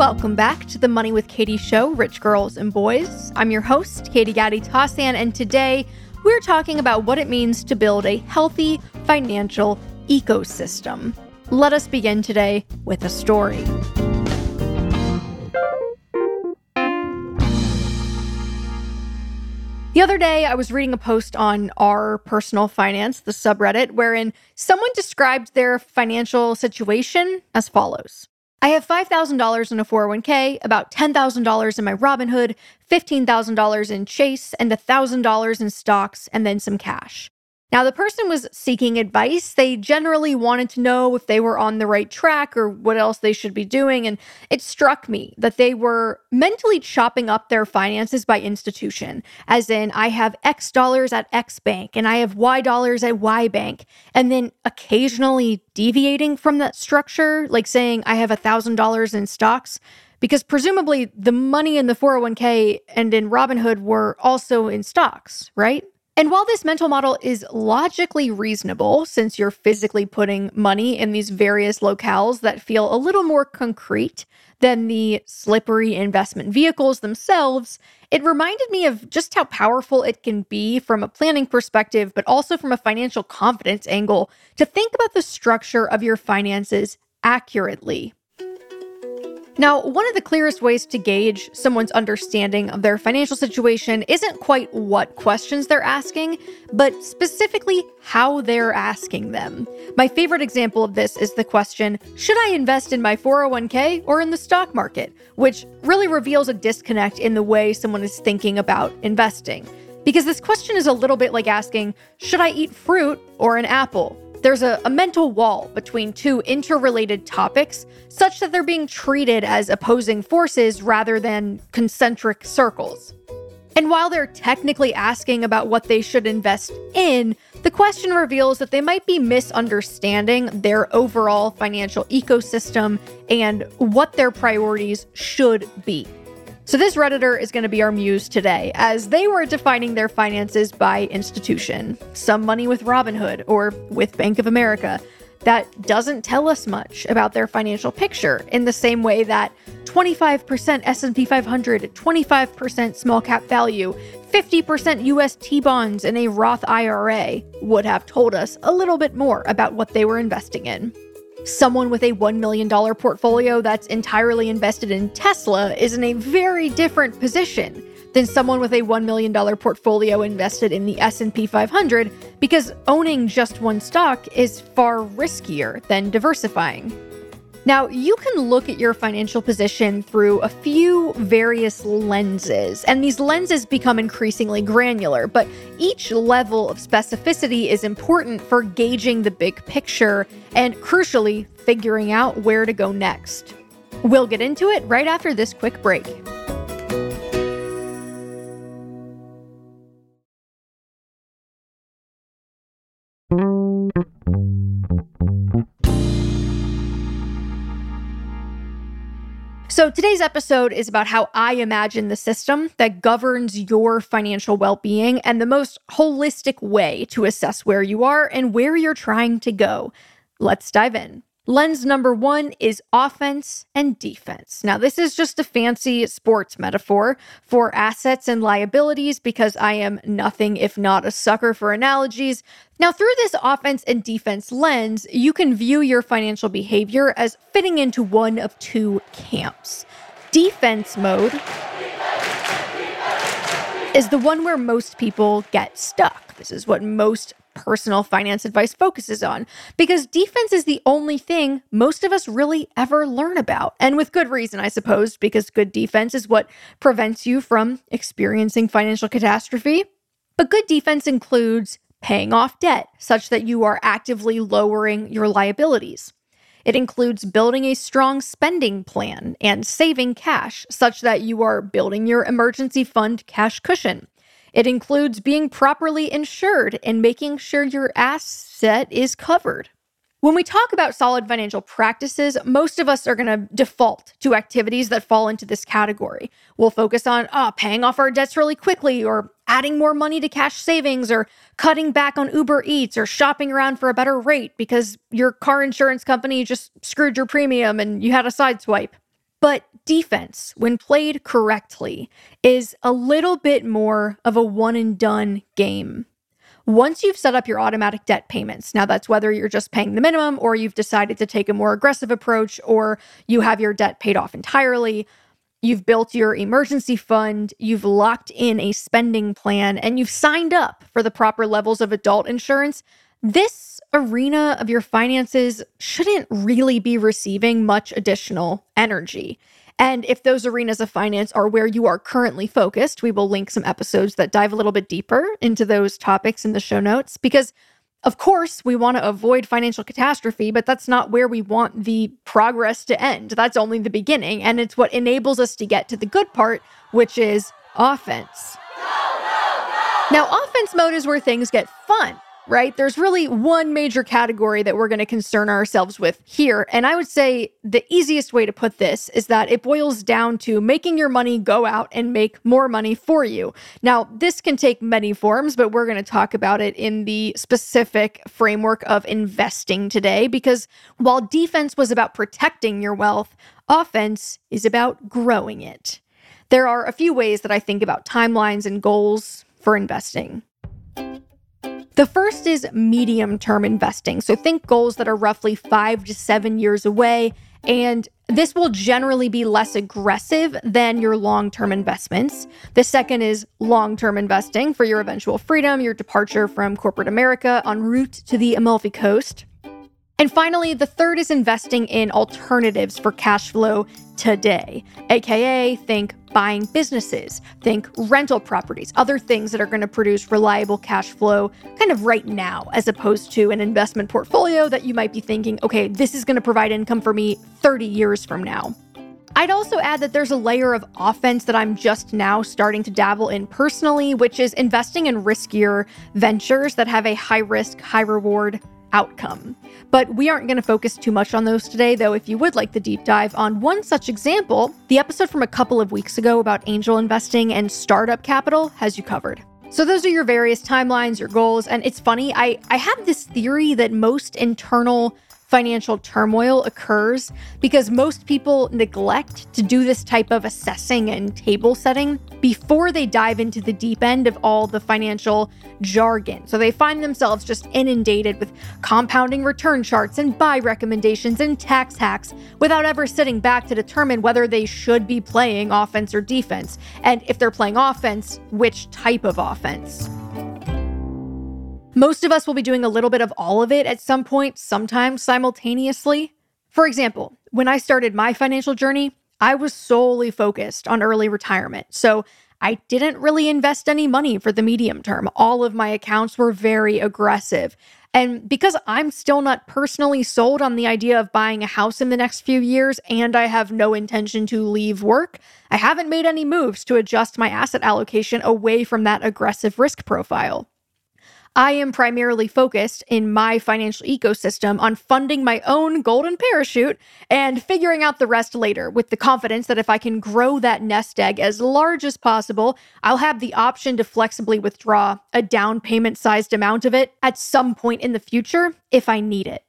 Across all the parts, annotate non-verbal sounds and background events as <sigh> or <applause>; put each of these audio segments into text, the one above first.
Welcome back to the Money with Katie show, Rich Girls and Boys. I'm your host, Katie Gatti Tassin, and today we're talking about what it means to build a healthy financial ecosystem. Let us begin today with a story. The other day, I was reading a post on r/personalfinance, the subreddit, wherein someone described their financial situation as follows I have $5,000 in a 401k, about $10,000 in my Robinhood, $15,000 in Chase, and $1,000 in stocks, and then some cash. Now, the person was seeking advice. They generally wanted to know if they were on the right track or what else they should be doing. And it struck me that they were mentally chopping up their finances by institution, as in, I have X dollars at X bank and I have Y dollars at Y bank. And then occasionally deviating from that structure, like saying, I have $1,000 in stocks because presumably the money in the 401k and in Robinhood were also in stocks, right? And while this mental model is logically reasonable, since you're physically putting money in these various locales that feel a little more concrete than the slippery investment vehicles themselves, it reminded me of just how powerful it can be from a planning perspective, but also from a financial confidence angle to think about the structure of your finances accurately. Now, one of the clearest ways to gauge someone's understanding of their financial situation isn't quite what questions they're asking, but specifically how they're asking them. My favorite example of this is the question Should I invest in my 401k or in the stock market? which really reveals a disconnect in the way someone is thinking about investing. Because this question is a little bit like asking Should I eat fruit or an apple? There's a, a, mental wall between two interrelated topics, such that they're being treated as opposing forces rather than concentric circles. And while they're technically asking about what they should invest in, the question reveals that they might be misunderstanding their overall financial ecosystem and what their priorities should be. So, this Redditor is going to be our muse today, as they were defining their finances by institution. Some money with Robinhood or with Bank of America. That doesn't tell us much about their financial picture in the same way that 25% S&P 500, 25% small cap value, 50% US T-bonds and a Roth IRA would have told us a little bit more about what they were investing in. Someone with a $1 million portfolio that's entirely invested in Tesla is in a very different position than someone with a $1 million portfolio invested in the S&P 500 because owning just one stock is far riskier than diversifying. Now, you can look at your financial position through a few various lenses, and these lenses become increasingly granular, but each level of specificity is important for gauging the big picture and, crucially, figuring out where to go next. We'll get into it right after this quick break. So, today's episode is about how I imagine the system that governs your financial well being and the most holistic way to assess where you are and where you're trying to go. Let's dive in. Lens number one is offense and defense. Now, this is just a fancy sports metaphor for assets and liabilities because I am nothing if not a sucker for analogies. Now, through this offense and defense lens, you can view your financial behavior as fitting into one of two camps. Defense mode is the one where most people get stuck. This is what most personal finance advice focuses on because defense is the only thing most of us really ever learn about. And with good reason, I suppose, because good defense is what prevents you from experiencing financial catastrophe. But good defense includes paying off debt such that you are actively lowering your liabilities. It includes building a strong spending plan and saving cash such that you are building your emergency fund cash cushion. It includes being properly insured and making sure your asset is covered. When we talk about solid financial practices, most of us are going to default to activities that fall into this category. We'll focus on oh, paying off our debts really quickly, or adding more money to cash savings, or cutting back on Uber Eats, or shopping around for a better rate because your car insurance company just screwed your premium and you had a sideswipe. But defense, when played correctly, is a little bit more of a one and done game. Once you've set up your automatic debt payments, now that's whether you're just paying the minimum or you've decided to take a more aggressive approach or you have your debt paid off entirely, you've built your emergency fund, you've locked in a spending plan, and you've signed up for the proper levels of adult insurance, this arena of your finances shouldn't really be receiving much additional energy. And if those arenas of finance are where you are currently focused, we will link some episodes that dive a little bit deeper into those topics in the show notes because of course, we want to avoid financial catastrophe, but that's not where we want the progress to end. That's only the beginning. And it's what enables us to get to the good part, which is offense. Go, go, go. Now, offense mode is where things get fun right? There's really one major category that we're going to concern ourselves with here. And I would say the easiest way to put this is that it boils down to making your money go out and make more money for you. Now, this can take many forms, but we're going to talk about it in the specific framework of investing today because while defense was about protecting your wealth, offense is about growing it. There are a few ways that I think about timelines and goals for investing. The first is medium term investing. So think goals that are roughly five to seven years away. And this will generally be less aggressive than your long term investments. The second is long term investing for your eventual freedom, your departure from corporate America en route to the Amalfi Coast. And finally, the third is investing in alternatives for cash flow today, aka think buying businesses, think rental properties, other things that are going to produce reliable cash flow kind of right now, as opposed to an investment portfolio that you might be thinking, okay, this is going to provide income for me 30 years from now. I'd also add that there's a layer of offense that I'm just now starting to dabble in personally, which is investing in riskier ventures that have a high risk, high reward outcome. But we aren't going to focus too much on those today, though, if you would like the deep dive on one such example, the episode from a couple of weeks ago about angel investing and startup capital has you covered. So those are your various timelines, your goals, and it's funny, I, I have this theory that most internal financial turmoil occurs because most people neglect to do this type of assessing and table setting before they dive into the deep end of all the financial jargon. So they find themselves just inundated with compounding return charts and buy recommendations and tax hacks without ever sitting back to determine whether they should be playing offense or defense. And if they're playing offense, which type of offense. Most of us will be doing a little bit of all of it at some point, sometimes simultaneously. For example, when I started my financial journey, I was solely focused on early retirement. So I didn't really invest any money for the medium term. All of my accounts were very aggressive. And because I'm still not personally sold on the idea of buying a house in the next few years and I have no intention to leave work, I haven't made any moves to adjust my asset allocation away from that aggressive risk profile. I am primarily focused in my financial ecosystem on funding my own golden parachute and figuring out the rest later with the confidence that if I can grow that nest egg as large as possible, I'll have the option to flexibly withdraw a down payment sized amount of it at some point in the future if I need it.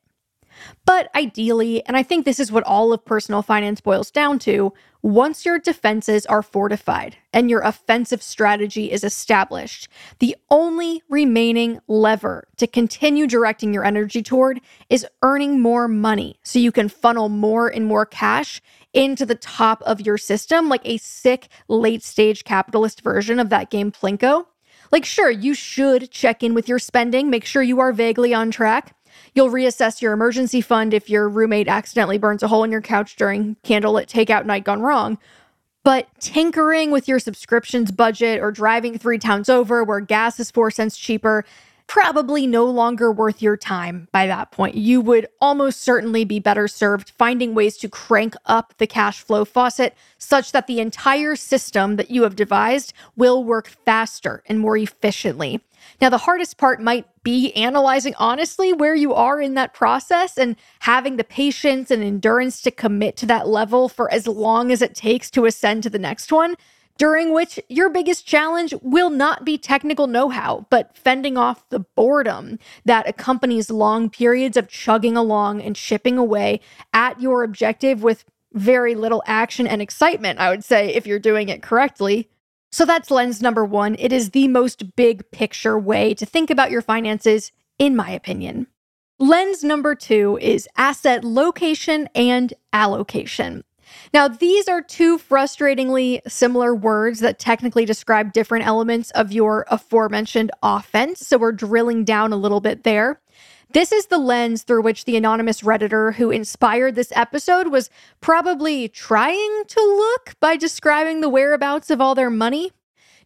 But ideally, and I think this is what all of personal finance boils down to, once your defenses are fortified and your offensive strategy is established, the only remaining lever to continue directing your energy toward is earning more money so you can funnel more and more cash into the top of your system, like a sick late stage capitalist version of that game Plinko. Like, sure, you should check in with your spending, make sure you are vaguely on track. You'll reassess your emergency fund if your roommate accidentally burns a hole in your couch during candlelit takeout night gone wrong. But tinkering with your subscriptions budget or driving three towns over where gas is four cents cheaper, probably no longer worth your time by that point. You would almost certainly be better served finding ways to crank up the cash flow faucet such that the entire system that you have devised will work faster and more efficiently. Now, the hardest part might be analyzing honestly where you are in that process and having the patience and endurance to commit to that level for as long as it takes to ascend to the next one during which your biggest challenge will not be technical know how, but fending off the boredom that accompanies long periods of chugging along and chipping away at your objective with very little action and excitement, I would say, if you're doing it correctly. So that's lens number one. It is the most big picture way to think about your finances, in my opinion. Lens number two is asset location and allocation. Now, these are two frustratingly similar words that technically describe different elements of your aforementioned offense. So we're drilling down a little bit there. This is the lens through which the anonymous Redditor who inspired this episode was probably trying to look by describing the whereabouts of all their money.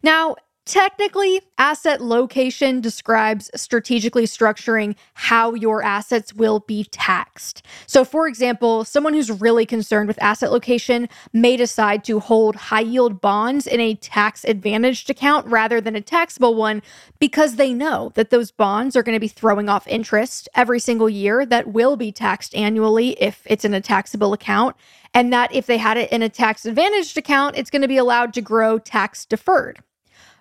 Now, Technically, asset location describes strategically structuring how your assets will be taxed. So, for example, someone who's really concerned with asset location may decide to hold high yield bonds in a tax advantaged account rather than a taxable one because they know that those bonds are going to be throwing off interest every single year that will be taxed annually if it's in a taxable account. And that if they had it in a tax advantaged account, it's going to be allowed to grow tax deferred.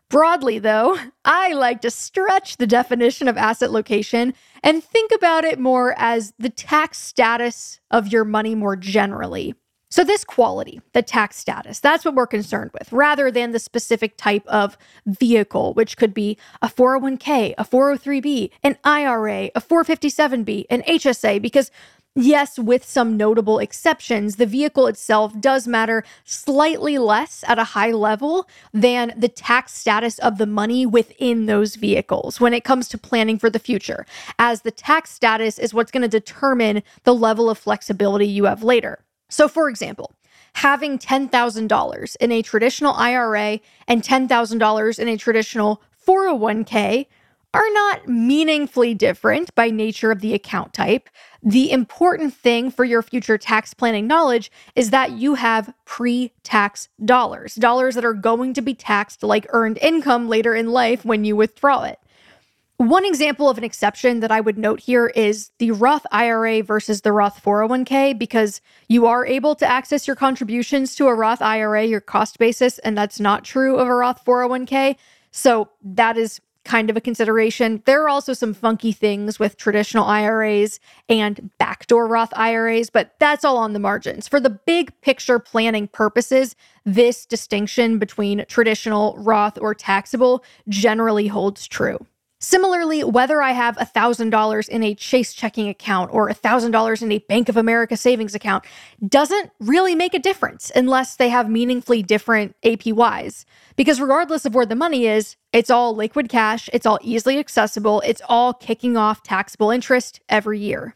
Broadly, though, <laughs> I like to stretch the definition of asset location and think about it more as the tax status of your money more generally. So, this quality, the tax status, that's what we're concerned with, rather than the specific type of vehicle, which could be a 401k, a 403b, an IRA, a 457b, an HSA, because Yes, with some notable exceptions, the vehicle itself does matter slightly less at a high level than the tax status of the money within those vehicles when it comes to planning for the future, as the tax status is what's going to determine the level of flexibility you have later. So, for example, having $10,000 in a traditional IRA and $10,000 in a traditional 401k are not meaningfully different by nature of the account type. The important thing for your future tax planning knowledge is that you have pre tax dollars, dollars that are going to be taxed like earned income later in life when you withdraw it. One example of an exception that I would note here is the Roth IRA versus the Roth 401k, because you are able to access your contributions to a Roth IRA, your cost basis, and that's not true of a Roth 401k. So that is kind of a consideration. There are also some funky things with traditional IRAs and backdoor Roth IRAs, but that's all on the margins. For the big picture planning purposes, this distinction between traditional, Roth, or taxable generally holds true. Similarly, whether I have $1,000 in a Chase checking account or $1,000 in a Bank of America savings account doesn't really make a difference unless they have meaningfully different APYs. Because regardless of where the money is, it's all liquid cash, it's all easily accessible, it's all kicking off taxable interest every year.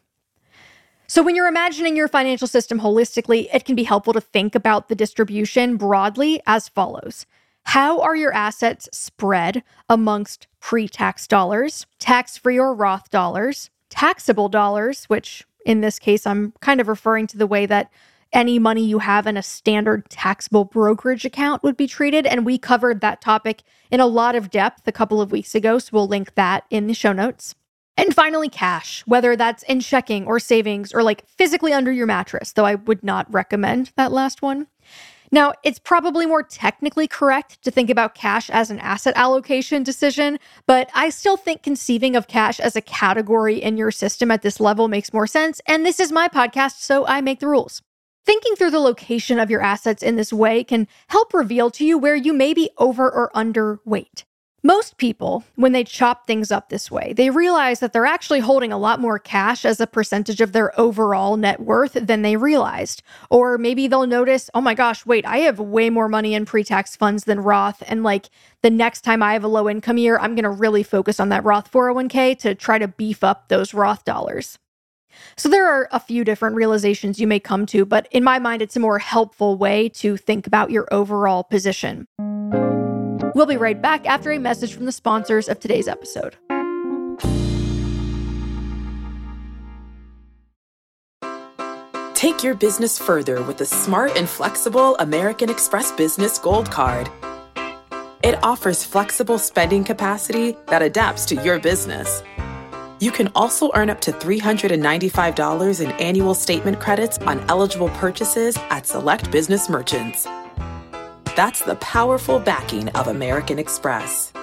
So, when you're imagining your financial system holistically, it can be helpful to think about the distribution broadly as follows. How are your assets spread amongst pre tax dollars, tax free or Roth dollars, taxable dollars, which in this case, I'm kind of referring to the way that any money you have in a standard taxable brokerage account would be treated. And we covered that topic in a lot of depth a couple of weeks ago. So we'll link that in the show notes. And finally, cash, whether that's in checking or savings or like physically under your mattress, though I would not recommend that last one. Now, it's probably more technically correct to think about cash as an asset allocation decision, but I still think conceiving of cash as a category in your system at this level makes more sense. And this is my podcast, so I make the rules. Thinking through the location of your assets in this way can help reveal to you where you may be over or underweight. Most people, when they chop things up this way, they realize that they're actually holding a lot more cash as a percentage of their overall net worth than they realized. Or maybe they'll notice, oh my gosh, wait, I have way more money in pre tax funds than Roth. And like the next time I have a low income year, I'm going to really focus on that Roth 401k to try to beef up those Roth dollars. So there are a few different realizations you may come to, but in my mind, it's a more helpful way to think about your overall position. We'll be right back after a message from the sponsors of today's episode. Take your business further with the smart and flexible American Express Business Gold Card. It offers flexible spending capacity that adapts to your business. You can also earn up to $395 in annual statement credits on eligible purchases at select business merchants. That's the powerful backing of American Express.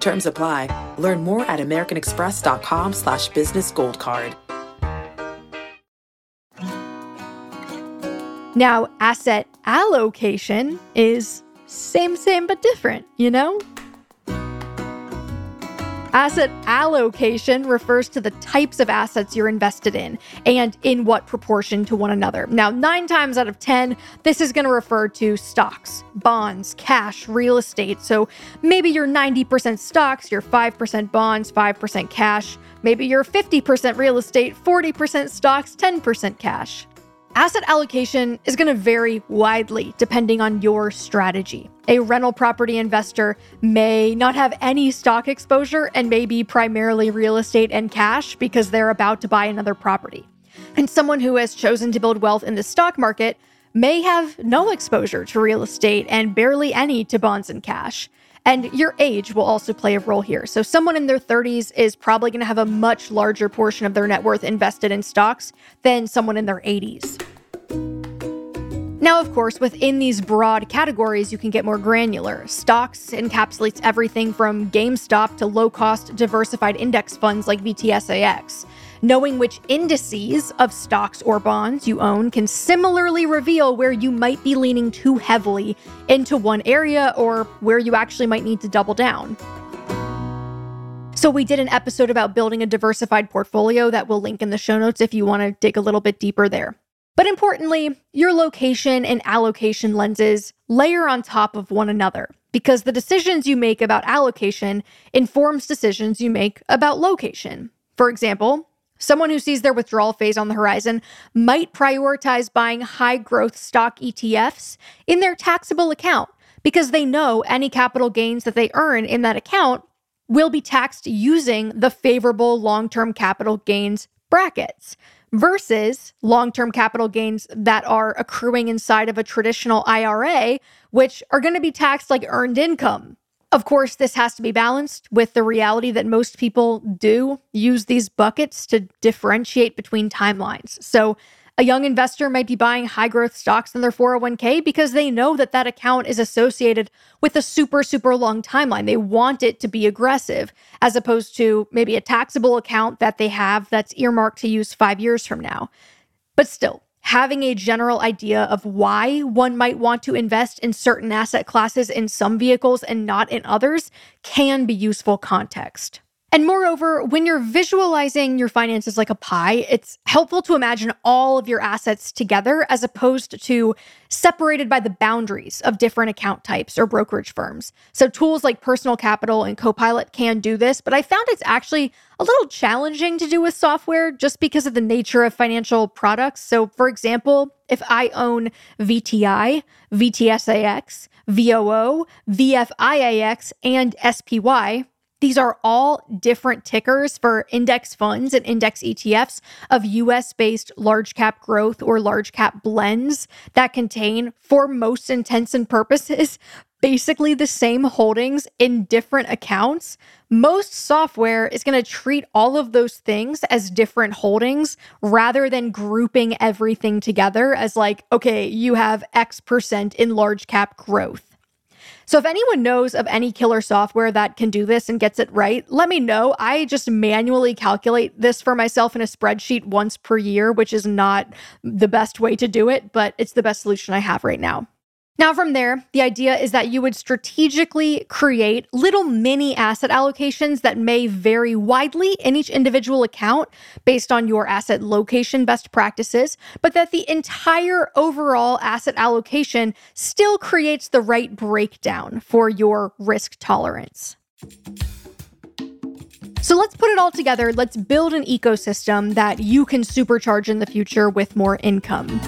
Terms apply. Learn more at americanexpress.com slash business gold card. Now, asset allocation is same, same, but different, you know? Asset allocation refers to the types of assets you're invested in and in what proportion to one another. Now, nine times out of 10, this is going to refer to stocks, bonds, cash, real estate. So maybe you're 90% stocks, you're 5% bonds, 5% cash. Maybe you're 50% real estate, 40% stocks, 10% cash. Asset allocation is going to vary widely depending on your strategy. A rental property investor may not have any stock exposure and may be primarily real estate and cash because they're about to buy another property. And someone who has chosen to build wealth in the stock market may have no exposure to real estate and barely any to bonds and cash. And your age will also play a role here. So, someone in their 30s is probably going to have a much larger portion of their net worth invested in stocks than someone in their 80s. Now, of course, within these broad categories, you can get more granular. Stocks encapsulates everything from GameStop to low cost diversified index funds like VTSAX. Knowing which indices of stocks or bonds you own can similarly reveal where you might be leaning too heavily into one area or where you actually might need to double down. So, we did an episode about building a diversified portfolio that we'll link in the show notes if you want to dig a little bit deeper there. But importantly, your location and allocation lenses layer on top of one another because the decisions you make about allocation informs decisions you make about location. For example, Someone who sees their withdrawal phase on the horizon might prioritize buying high growth stock ETFs in their taxable account because they know any capital gains that they earn in that account will be taxed using the favorable long term capital gains brackets versus long term capital gains that are accruing inside of a traditional IRA, which are going to be taxed like earned income. Of course, this has to be balanced with the reality that most people do use these buckets to differentiate between timelines. So, a young investor might be buying high growth stocks in their 401k because they know that that account is associated with a super, super long timeline. They want it to be aggressive, as opposed to maybe a taxable account that they have that's earmarked to use five years from now. But still, having a general idea of why one might want to invest in certain asset classes in some vehicles and not in others can be useful context. And moreover, when you're visualizing your finances like a pie, it's helpful to imagine all of your assets together as opposed to separated by the boundaries of different account types or brokerage firms. So, tools like Personal Capital and Copilot can do this, but I found it's actually a little challenging to do with software just because of the nature of financial products. So, for example, if I own VTI, VTSAX, VOO, VFIAX, and SPY, these are all different tickers for index funds and index ETFs of US based large cap growth or large cap blends that contain, for most intents and purposes, basically the same holdings in different accounts. Most software is going to treat all of those things as different holdings rather than grouping everything together as, like, okay, you have X percent in large cap growth. So if anyone knows of any killer software that can do this and gets it right, let me know. I just manually calculate this for myself in a spreadsheet once per year, which is not the best way to do it, but it's the best solution I have right now. Now, from there, the idea is that you would strategically create little mini asset allocations that may vary widely in each individual account based on your asset location best practices, but that the entire overall asset allocation still creates the right breakdown for your risk tolerance. So let's put it all together. Let's build an ecosystem that you can supercharge in the future with more income.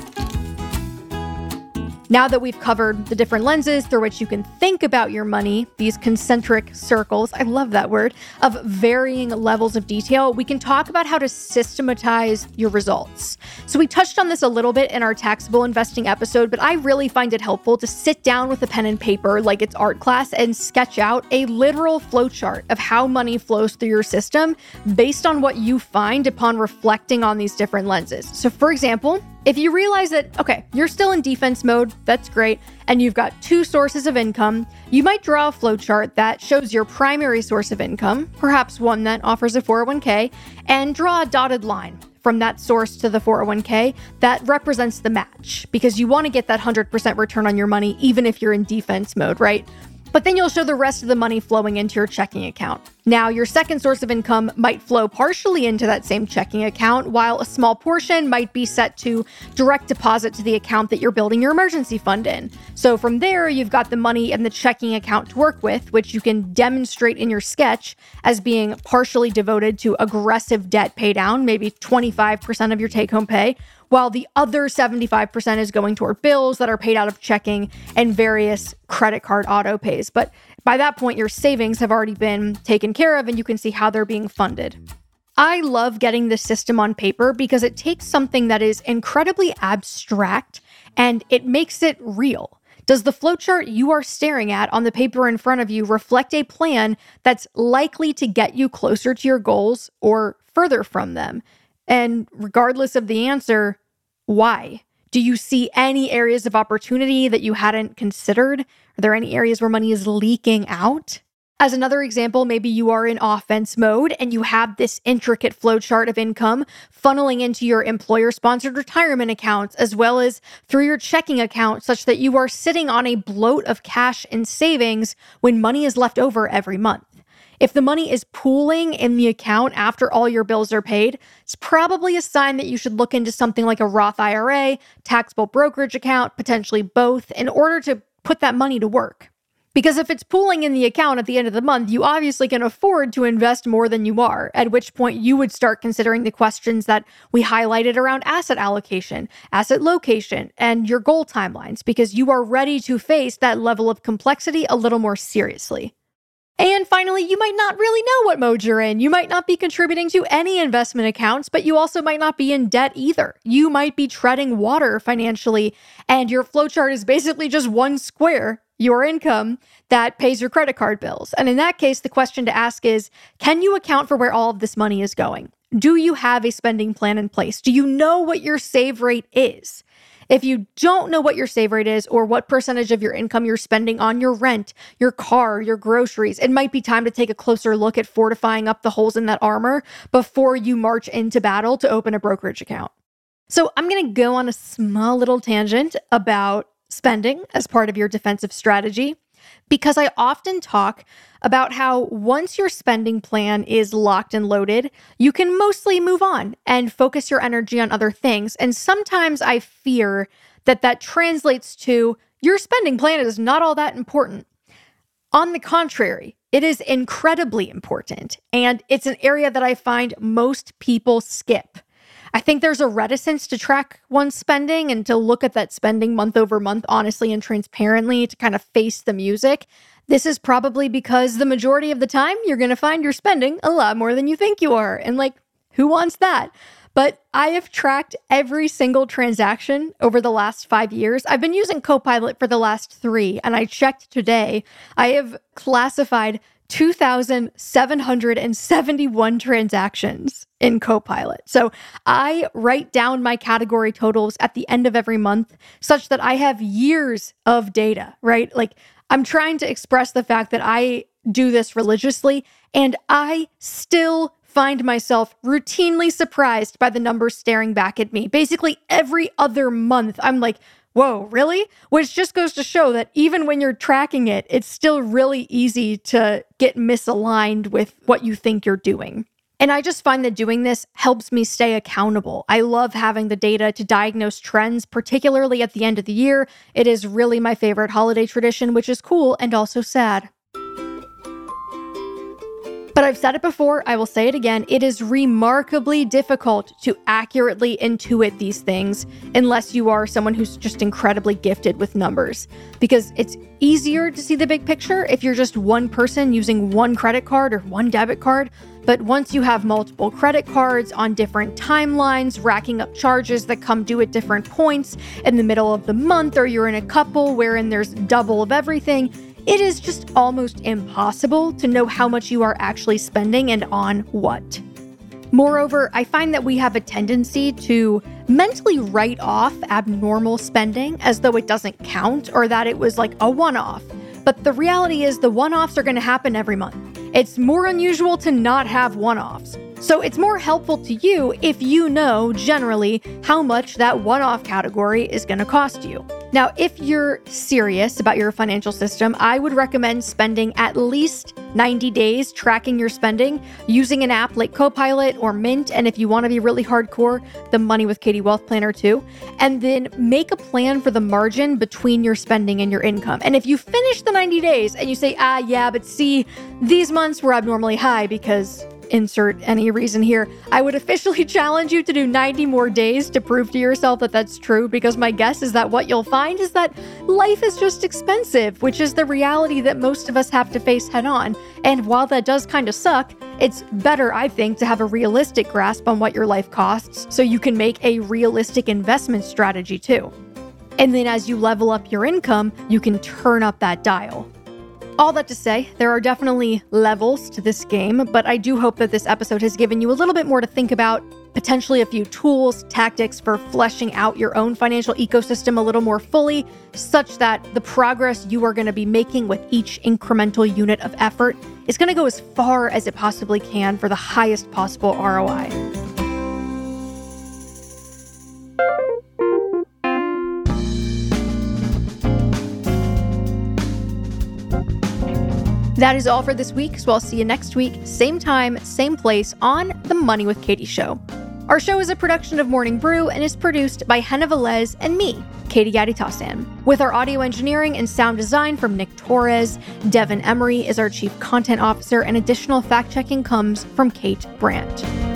Now that we've covered the different lenses through which you can think about your money, these concentric circles, I love that word, of varying levels of detail, we can talk about how to systematize your results. So, we touched on this a little bit in our taxable investing episode, but I really find it helpful to sit down with a pen and paper like it's art class and sketch out a literal flowchart of how money flows through your system based on what you find upon reflecting on these different lenses. So, for example, if you realize that, okay, you're still in defense mode, that's great, and you've got two sources of income, you might draw a flowchart that shows your primary source of income, perhaps one that offers a 401k, and draw a dotted line from that source to the 401k, that represents the match because you want to get that 100% return on your money, even if you're in defense mode, right? But then you'll show the rest of the money flowing into your checking account. Now, your second source of income might flow partially into that same checking account, while a small portion might be set to direct deposit to the account that you're building your emergency fund in. So from there, you've got the money in the checking account to work with, which you can demonstrate in your sketch as being partially devoted to aggressive debt paydown, maybe 25% of your take home pay, while the other 75% is going toward bills that are paid out of checking and various credit card auto pays. But by that point, your savings have already been taken care of and you can see how they're being funded. I love getting this system on paper because it takes something that is incredibly abstract and it makes it real. Does the flowchart you are staring at on the paper in front of you reflect a plan that's likely to get you closer to your goals or further from them? And regardless of the answer, why? Do you see any areas of opportunity that you hadn't considered? Are there any areas where money is leaking out? As another example, maybe you are in offense mode and you have this intricate flowchart of income funneling into your employer sponsored retirement accounts as well as through your checking account, such that you are sitting on a bloat of cash and savings when money is left over every month. If the money is pooling in the account after all your bills are paid, it's probably a sign that you should look into something like a Roth IRA, taxable brokerage account, potentially both, in order to put that money to work. Because if it's pooling in the account at the end of the month, you obviously can afford to invest more than you are, at which point you would start considering the questions that we highlighted around asset allocation, asset location, and your goal timelines, because you are ready to face that level of complexity a little more seriously. And finally, you might not really know what mode you're in. You might not be contributing to any investment accounts, but you also might not be in debt either. You might be treading water financially, and your flowchart is basically just one square, your income, that pays your credit card bills. And in that case, the question to ask is can you account for where all of this money is going? Do you have a spending plan in place? Do you know what your save rate is? If you don't know what your save rate is or what percentage of your income you're spending on your rent, your car, your groceries, it might be time to take a closer look at fortifying up the holes in that armor before you march into battle to open a brokerage account. So, I'm going to go on a small little tangent about spending as part of your defensive strategy because I often talk about how once your spending plan is locked and loaded, you can mostly move on and focus your energy on other things. And sometimes I fear that that translates to your spending plan is not all that important. On the contrary, it is incredibly important. And it's an area that I find most people skip. I think there's a reticence to track one's spending and to look at that spending month over month honestly and transparently to kind of face the music. This is probably because the majority of the time you're going to find you're spending a lot more than you think you are. And like, who wants that? But I have tracked every single transaction over the last five years. I've been using Copilot for the last three, and I checked today. I have classified 2,771 transactions in Copilot. So I write down my category totals at the end of every month such that I have years of data, right? Like I'm trying to express the fact that I do this religiously and I still find myself routinely surprised by the numbers staring back at me. Basically, every other month, I'm like, whoa, really? Which just goes to show that even when you're tracking it, it's still really easy to get misaligned with what you think you're doing. And I just find that doing this helps me stay accountable. I love having the data to diagnose trends, particularly at the end of the year. It is really my favorite holiday tradition, which is cool and also sad. But I've said it before, I will say it again. It is remarkably difficult to accurately intuit these things unless you are someone who's just incredibly gifted with numbers. Because it's easier to see the big picture if you're just one person using one credit card or one debit card. But once you have multiple credit cards on different timelines, racking up charges that come due at different points in the middle of the month, or you're in a couple wherein there's double of everything, it is just almost impossible to know how much you are actually spending and on what. Moreover, I find that we have a tendency to mentally write off abnormal spending as though it doesn't count or that it was like a one off. But the reality is, the one offs are going to happen every month. It's more unusual to not have one offs. So it's more helpful to you if you know generally how much that one off category is going to cost you. Now, if you're serious about your financial system, I would recommend spending at least 90 days tracking your spending using an app like Copilot or Mint. And if you want to be really hardcore, the Money with Katie Wealth Planner too. And then make a plan for the margin between your spending and your income. And if you finish the 90 days and you say, ah, yeah, but see, these months were abnormally high because insert any reason here, I would officially <laughs> challenge you to do 90 more days to prove to yourself that that's true because my guess is that what you'll find is that life is just expensive, which is the reality that most of us have to face head on. And while that does kind of suck, it's better, I think, to have a realistic grasp on what your life costs so you can make a realistic investment strategy too. And then as you level up your income, you can turn up that dial. All that to say, there are definitely levels to this game, but I do hope that this episode has given you a little bit more to think about, potentially a few tools, tactics for fleshing out your own financial ecosystem a little more fully, such that the progress you are going to be making with each incremental unit of effort is going to go as far as it possibly can for the highest possible ROI. That is all for this week, so I'll see you next week, same time, same place on The Money with Katie Show. Our show is a production of Morning Brew and is produced by Henna Velez and me, Katie Gatti with our audio engineering and sound design from Nick Torres. Devin Emery is our chief content officer, and additional fact checking comes from Kate Brandt.